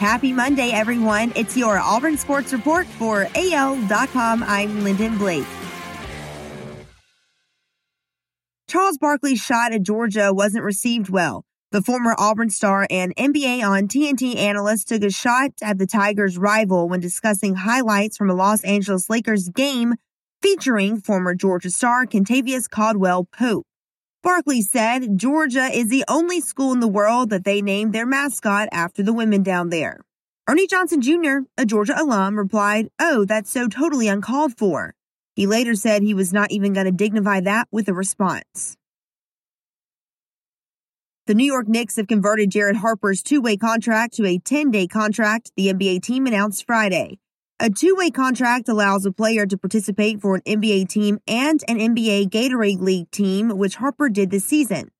Happy Monday, everyone. It's your Auburn Sports Report for AL.com. I'm Lyndon Blake. Charles Barkley's shot at Georgia wasn't received well. The former Auburn star and NBA on TNT analyst took a shot at the Tigers' rival when discussing highlights from a Los Angeles Lakers game featuring former Georgia star Kentavious Caldwell Pope. Barkley said Georgia is the only school in the world that they named their mascot after the women down there. Ernie Johnson Jr., a Georgia alum, replied, Oh, that's so totally uncalled for. He later said he was not even going to dignify that with a response. The New York Knicks have converted Jared Harper's two way contract to a 10 day contract, the NBA team announced Friday. A two way contract allows a player to participate for an NBA team and an NBA Gatorade League team, which Harper did this season.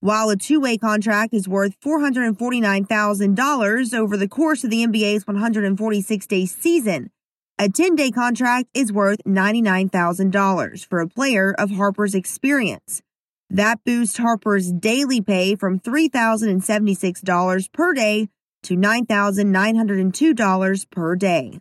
While a two way contract is worth $449,000 over the course of the NBA's 146 day season, a 10 day contract is worth $99,000 for a player of Harper's experience. That boosts Harper's daily pay from $3,076 per day to $9,902 per day.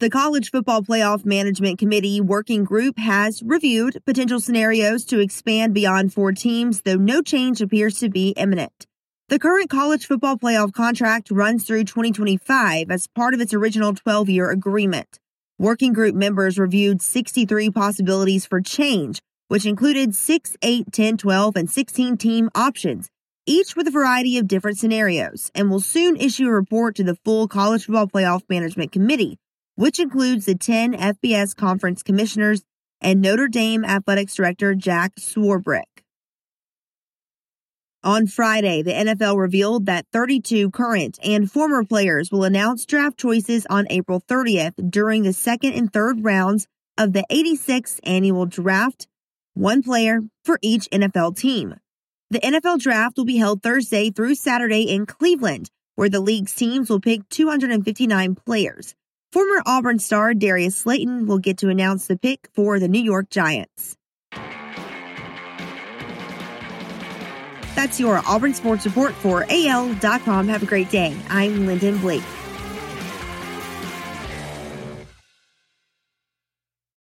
The College Football Playoff Management Committee working group has reviewed potential scenarios to expand beyond four teams, though no change appears to be imminent. The current college football playoff contract runs through 2025 as part of its original 12 year agreement. Working group members reviewed 63 possibilities for change, which included 6, 8, 10, 12, and 16 team options, each with a variety of different scenarios, and will soon issue a report to the full College Football Playoff Management Committee which includes the 10 FBS conference commissioners and Notre Dame athletics director Jack Swarbrick. On Friday, the NFL revealed that 32 current and former players will announce draft choices on April 30th during the second and third rounds of the 86th annual draft, one player for each NFL team. The NFL draft will be held Thursday through Saturday in Cleveland, where the league's teams will pick 259 players. Former Auburn star Darius Slayton will get to announce the pick for the New York Giants. That's your Auburn Sports Report for AL.com. Have a great day. I'm Lyndon Blake.